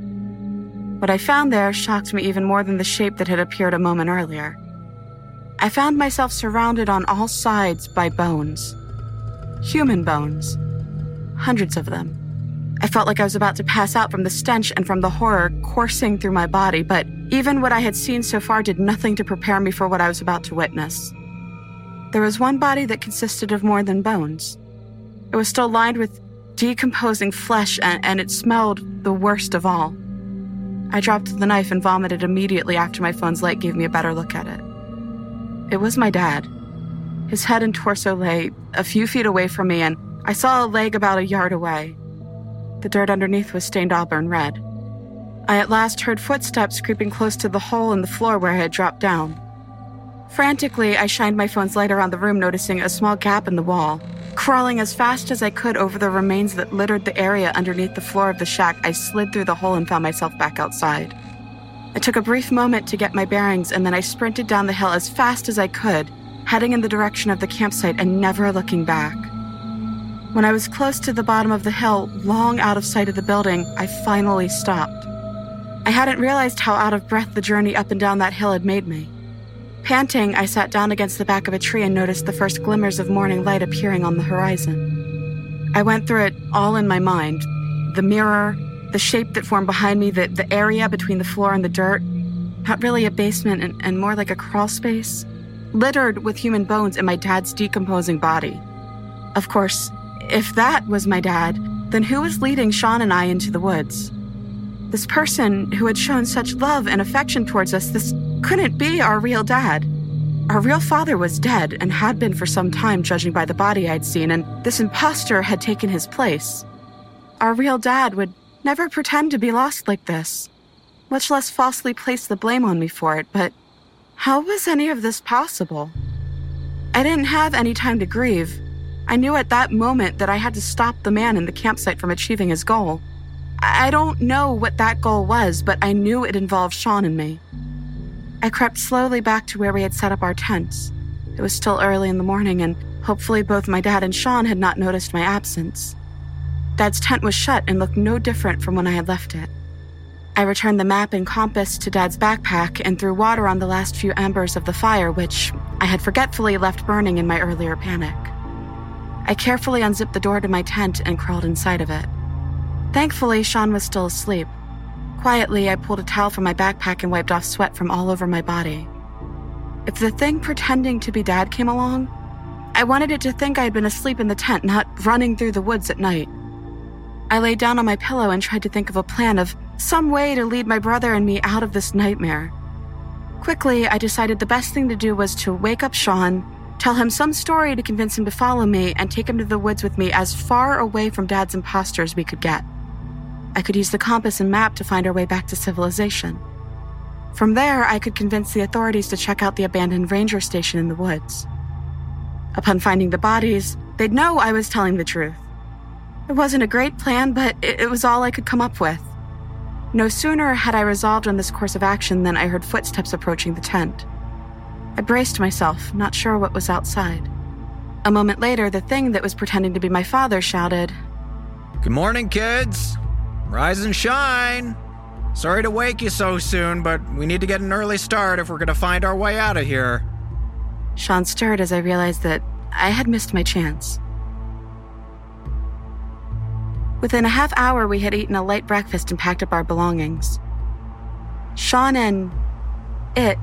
What I found there shocked me even more than the shape that had appeared a moment earlier. I found myself surrounded on all sides by bones. Human bones. Hundreds of them. I felt like I was about to pass out from the stench and from the horror coursing through my body, but even what I had seen so far did nothing to prepare me for what I was about to witness. There was one body that consisted of more than bones. It was still lined with decomposing flesh, and, and it smelled the worst of all. I dropped the knife and vomited immediately after my phone's light gave me a better look at it. It was my dad. His head and torso lay a few feet away from me, and I saw a leg about a yard away. The dirt underneath was stained auburn red. I at last heard footsteps creeping close to the hole in the floor where I had dropped down. Frantically, I shined my phone's light around the room, noticing a small gap in the wall. Crawling as fast as I could over the remains that littered the area underneath the floor of the shack, I slid through the hole and found myself back outside. I took a brief moment to get my bearings, and then I sprinted down the hill as fast as I could, heading in the direction of the campsite and never looking back. When I was close to the bottom of the hill, long out of sight of the building, I finally stopped. I hadn't realized how out of breath the journey up and down that hill had made me. Panting, I sat down against the back of a tree and noticed the first glimmers of morning light appearing on the horizon. I went through it all in my mind the mirror, the shape that formed behind me, the, the area between the floor and the dirt. Not really a basement and, and more like a crawl space, littered with human bones and my dad's decomposing body. Of course, if that was my dad, then who was leading Sean and I into the woods? This person who had shown such love and affection towards us, this couldn't be our real dad. Our real father was dead and had been for some time, judging by the body I'd seen, and this impostor had taken his place. Our real dad would never pretend to be lost like this, much less falsely place the blame on me for it, but how was any of this possible? I didn't have any time to grieve. I knew at that moment that I had to stop the man in the campsite from achieving his goal. I don't know what that goal was, but I knew it involved Sean and me. I crept slowly back to where we had set up our tents. It was still early in the morning, and hopefully both my dad and Sean had not noticed my absence. Dad's tent was shut and looked no different from when I had left it. I returned the map and compass to Dad's backpack and threw water on the last few embers of the fire, which I had forgetfully left burning in my earlier panic. I carefully unzipped the door to my tent and crawled inside of it. Thankfully, Sean was still asleep. Quietly, I pulled a towel from my backpack and wiped off sweat from all over my body. If the thing pretending to be Dad came along, I wanted it to think I had been asleep in the tent, not running through the woods at night. I lay down on my pillow and tried to think of a plan of some way to lead my brother and me out of this nightmare. Quickly, I decided the best thing to do was to wake up Sean, tell him some story to convince him to follow me, and take him to the woods with me as far away from Dad's imposters we could get. I could use the compass and map to find our way back to civilization. From there, I could convince the authorities to check out the abandoned ranger station in the woods. Upon finding the bodies, they'd know I was telling the truth. It wasn't a great plan, but it, was all I could come up with. No sooner had I resolved on this course of action than I heard footsteps approaching the tent. I braced myself, not sure what was outside. A moment later, the thing that was pretending to be my father shouted, Good morning, kids! Rise and shine! Sorry to wake you so soon, but we need to get an early start if we're going to find our way out of here. Sean stirred as I realized that I had missed my chance. Within a half hour, we had eaten a light breakfast and packed up our belongings. Sean and it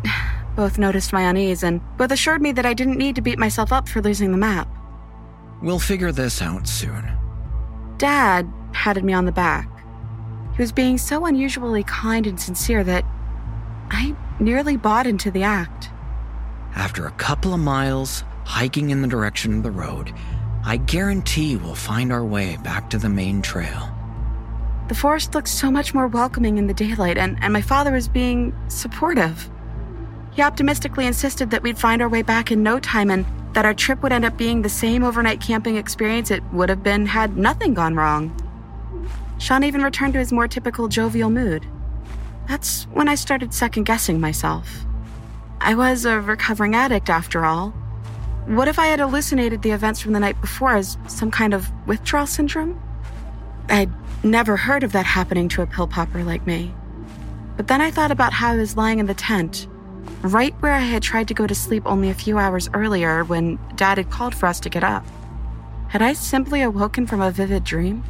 both noticed my unease and both assured me that I didn't need to beat myself up for losing the map. We'll figure this out soon. Dad patted me on the back. He was being so unusually kind and sincere that I nearly bought into the act. After a couple of miles hiking in the direction of the road, I guarantee we'll find our way back to the main trail. The forest looked so much more welcoming in the daylight, and, and my father was being supportive. He optimistically insisted that we'd find our way back in no time and that our trip would end up being the same overnight camping experience it would have been had nothing gone wrong. Sean even returned to his more typical jovial mood. That's when I started second guessing myself. I was a recovering addict after all. What if I had hallucinated the events from the night before as some kind of withdrawal syndrome? I'd never heard of that happening to a pill popper like me. But then I thought about how I was lying in the tent, right where I had tried to go to sleep only a few hours earlier when Dad had called for us to get up. Had I simply awoken from a vivid dream?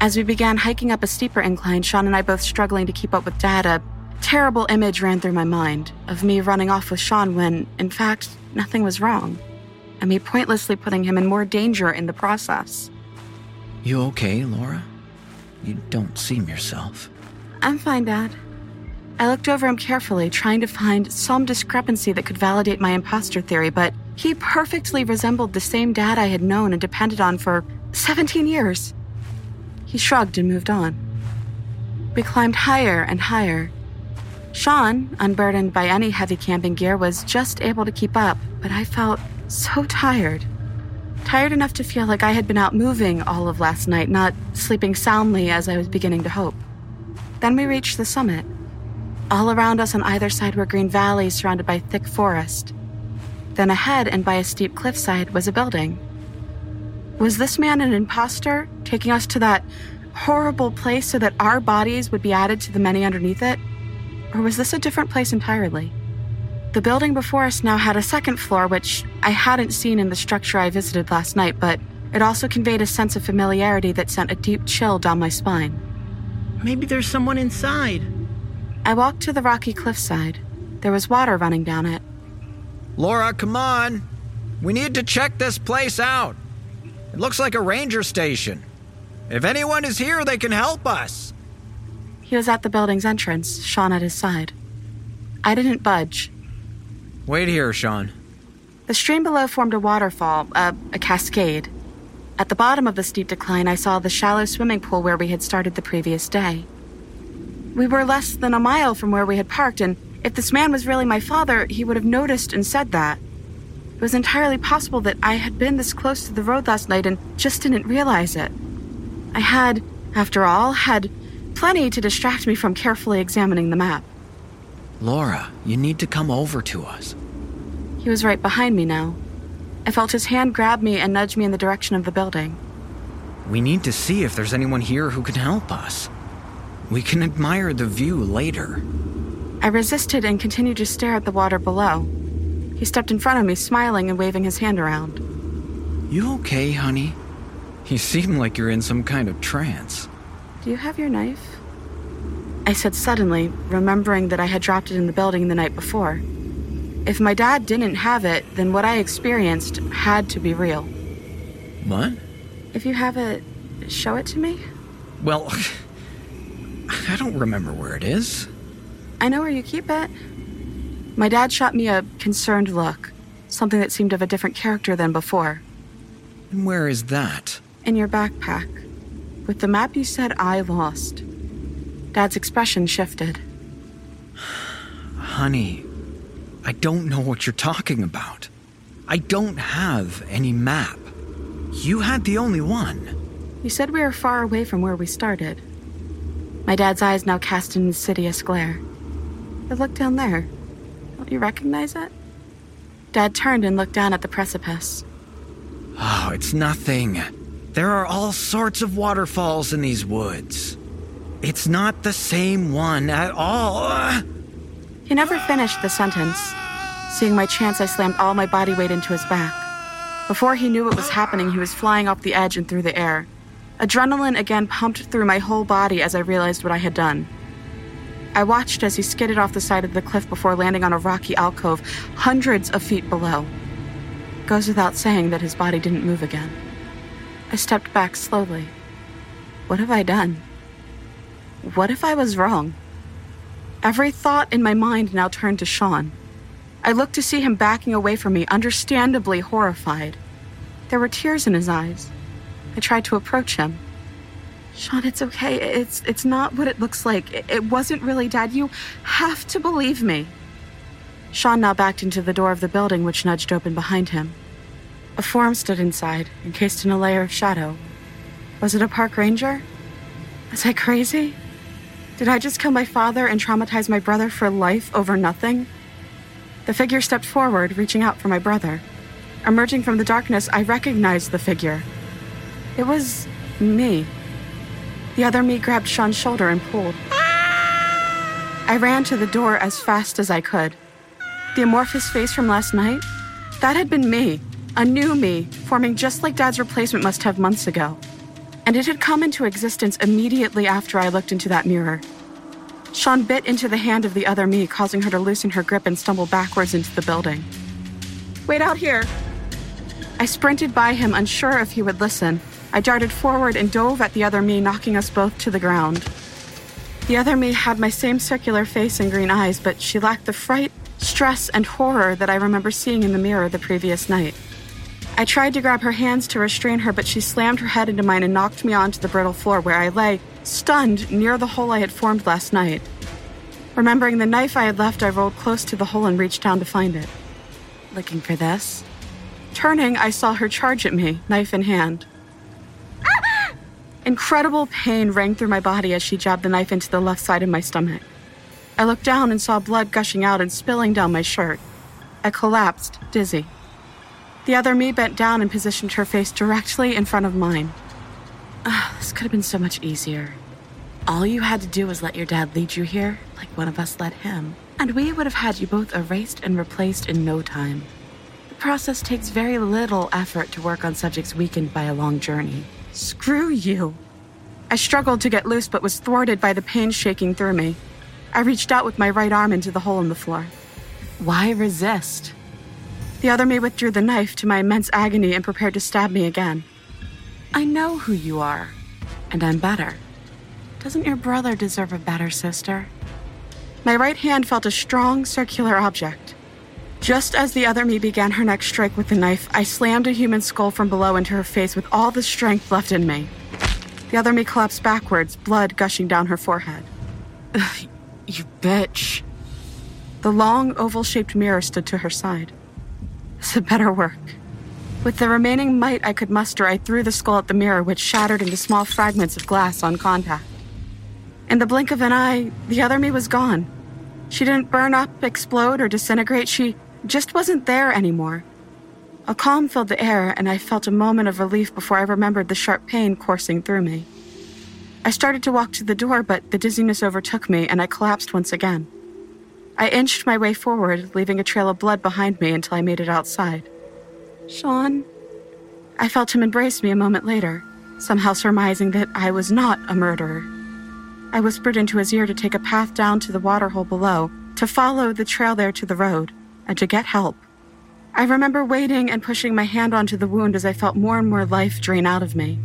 As we began hiking up a steeper incline, Sean and I both struggling to keep up with Dad, a terrible image ran through my mind of me running off with Sean when, in fact, nothing was wrong, and me pointlessly putting him in more danger in the process. You okay, Laura? You don't seem yourself. I'm fine, Dad. I looked over him carefully, trying to find some discrepancy that could validate my imposter theory, but he perfectly resembled the same dad I had known and depended on for 17 years. He shrugged and moved on. We climbed higher and higher. Sean, unburdened by any heavy camping gear, was just able to keep up, but I felt so tired. Tired enough to feel like I had been out moving all of last night, not sleeping soundly as I was beginning to hope. Then we reached the summit. All around us on either side were green valleys surrounded by thick forest. Then ahead and by a steep cliffside was a building. Was this man an impostor, taking us to that horrible place so that our bodies would be added to the many underneath it? Or was this a different place entirely? The building before us now had a second floor, which I hadn't seen in the structure I visited last night, but it also conveyed a sense of familiarity that sent a deep chill down my spine. Maybe there's someone inside. I walked to the rocky cliffside. There was water running down it. Laura, come on. We need to check this place out. It looks like a ranger station. If anyone is here, they can help us. He was at the building's entrance, Sean at his side. I didn't budge. Wait here, Sean. The stream below formed a waterfall, uh, a cascade. At the bottom of the steep decline, I saw the shallow swimming pool where we had started the previous day. We were less than a mile from where we had parked, and if this man was really my father, he would have noticed and said that. It was entirely possible that I had been this close to the road last night and just didn't realize it. I had, after all, had plenty to distract me from carefully examining the map. Laura, you need to come over to us. He was right behind me now. I felt his hand grab me and nudge me in the direction of the building. We need to see if there's anyone here who can help us. We can admire the view later. I resisted and continued to stare at the water below. He stepped in front of me, smiling and waving his hand around. You okay, honey? You seem like you're in some kind of trance. Do you have your knife? I said suddenly, remembering that I had dropped it in the building the night before. If my dad didn't have it, then what I experienced had to be real. What? If you have it, show it to me? Well, I don't remember where it is. I know where you keep it. My dad shot me a concerned look, something that seemed of a different character than before. And where is that? In your backpack. With the map you said I lost. Dad's expression shifted. Honey, I don't know what you're talking about. I don't have any map. You had the only one. You said we were far away from where we started. My dad's eyes now cast an insidious glare. But look down there. Don't you recognize it? Dad turned and looked down at the precipice. Oh, it's nothing. There are all sorts of waterfalls in these woods. It's not the same one at all. He never finished the sentence. Seeing my chance, I slammed all my body weight into his back. Before he knew what was happening, he was flying off the edge and through the air. Adrenaline again pumped through my whole body as I realized what I had done. I watched as he skidded off the side of the cliff before landing on a rocky alcove hundreds of feet below. Goes without saying that his body didn't move again. I stepped back slowly. What have I done? What if I was wrong? Every thought in my mind now turned to Sean. I looked to see him backing away from me, understandably horrified. There were tears in his eyes. I tried to approach him. Sean, it's okay. It's it's not what it looks like. It, it wasn't really Dad. You have to believe me. Sean now backed into the door of the building, which nudged open behind him. A form stood inside, encased in a layer of shadow. Was it a park ranger? Was I crazy? Did I just kill my father and traumatize my brother for life over nothing? The figure stepped forward, reaching out for my brother. Emerging from the darkness, I recognized the figure. It was me. The other me grabbed Sean's shoulder and pulled. I ran to the door as fast as I could. The amorphous face from last night? That had been me, a new me, forming just like Dad's replacement must have months ago. And it had come into existence immediately after I looked into that mirror. Sean bit into the hand of the other me, causing her to loosen her grip and stumble backwards into the building. Wait out here! I sprinted by him, unsure if he would listen. I darted forward and dove at the other me, knocking us both to the ground. The other me had my same circular face and green eyes, but she lacked the fright, stress, and horror that I remember seeing in the mirror the previous night. I tried to grab her hands to restrain her, but she slammed her head into mine and knocked me onto the brittle floor where I lay, stunned, near the hole I had formed last night. Remembering the knife I had left, I rolled close to the hole and reached down to find it. Looking for this? Turning, I saw her charge at me, knife in hand. Incredible pain rang through my body as she jabbed the knife into the left side of my stomach. I looked down and saw blood gushing out and spilling down my shirt. I collapsed, dizzy. The other me bent down and positioned her face directly in front of mine. Ah, this could have been so much easier. All you had to do was let your dad lead you here, like one of us led him, and we would have had you both erased and replaced in no time. The process takes very little effort to work on subjects weakened by a long journey. Screw you. I struggled to get loose but was thwarted by the pain shaking through me. I reached out with my right arm into the hole in the floor. Why resist? The other me withdrew the knife to my immense agony and prepared to stab me again. I know who you are, and I'm better. Doesn't your brother deserve a better sister? My right hand felt a strong, circular object. Just as the other me began her next strike with the knife, I slammed a human skull from below into her face with all the strength left in me. The other me collapsed backwards, blood gushing down her forehead. you bitch. The long, oval shaped mirror stood to her side. This had better work. With the remaining might I could muster, I threw the skull at the mirror, which shattered into small fragments of glass on contact. In the blink of an eye, the other me was gone. She didn't burn up, explode, or disintegrate. She just wasn't there anymore. A calm filled the air, and I felt a moment of relief before I remembered the sharp pain coursing through me. I started to walk to the door, but the dizziness overtook me, and I collapsed once again. I inched my way forward, leaving a trail of blood behind me until I made it outside. Sean? I felt him embrace me a moment later, somehow surmising that I was not a murderer. I whispered into his ear to take a path down to the waterhole below, to follow the trail there to the road, and to get help. I remember waiting and pushing my hand onto the wound as I felt more and more life drain out of me.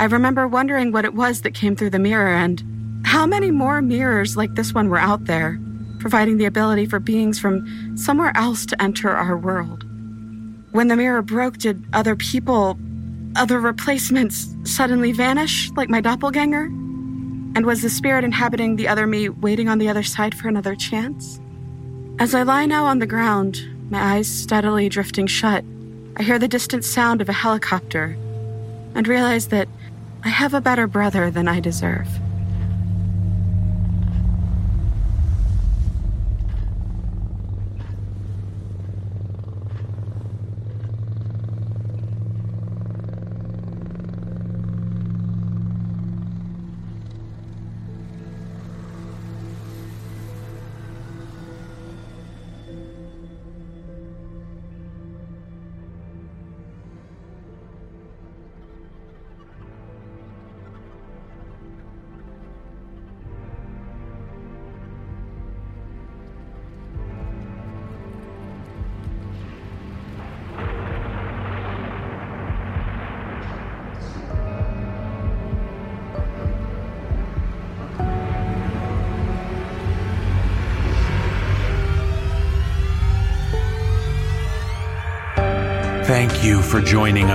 I remember wondering what it was that came through the mirror and how many more mirrors like this one were out there, providing the ability for beings from somewhere else to enter our world. When the mirror broke, did other people, other replacements suddenly vanish like my doppelganger? And was the spirit inhabiting the other me waiting on the other side for another chance? As I lie now on the ground, my eyes steadily drifting shut, I hear the distant sound of a helicopter and realize that I have a better brother than I deserve.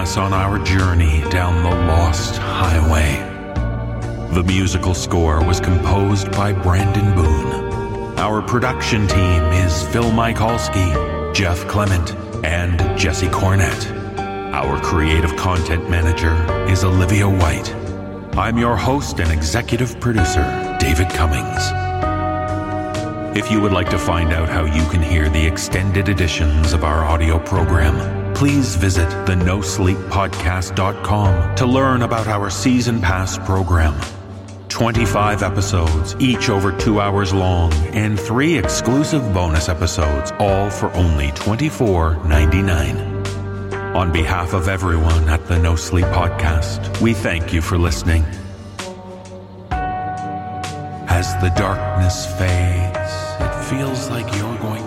Us on our journey down the Lost Highway. The musical score was composed by Brandon Boone. Our production team is Phil Michalski, Jeff Clement, and Jesse Cornett. Our creative content manager is Olivia White. I'm your host and executive producer, David Cummings. If you would like to find out how you can hear the extended editions of our audio program, please visit the nosleeppodcast.com to learn about our season pass program. 25 episodes, each over two hours long, and three exclusive bonus episodes, all for only $24.99. On behalf of everyone at the No Sleep Podcast, we thank you for listening. As the darkness fades, it feels like you're going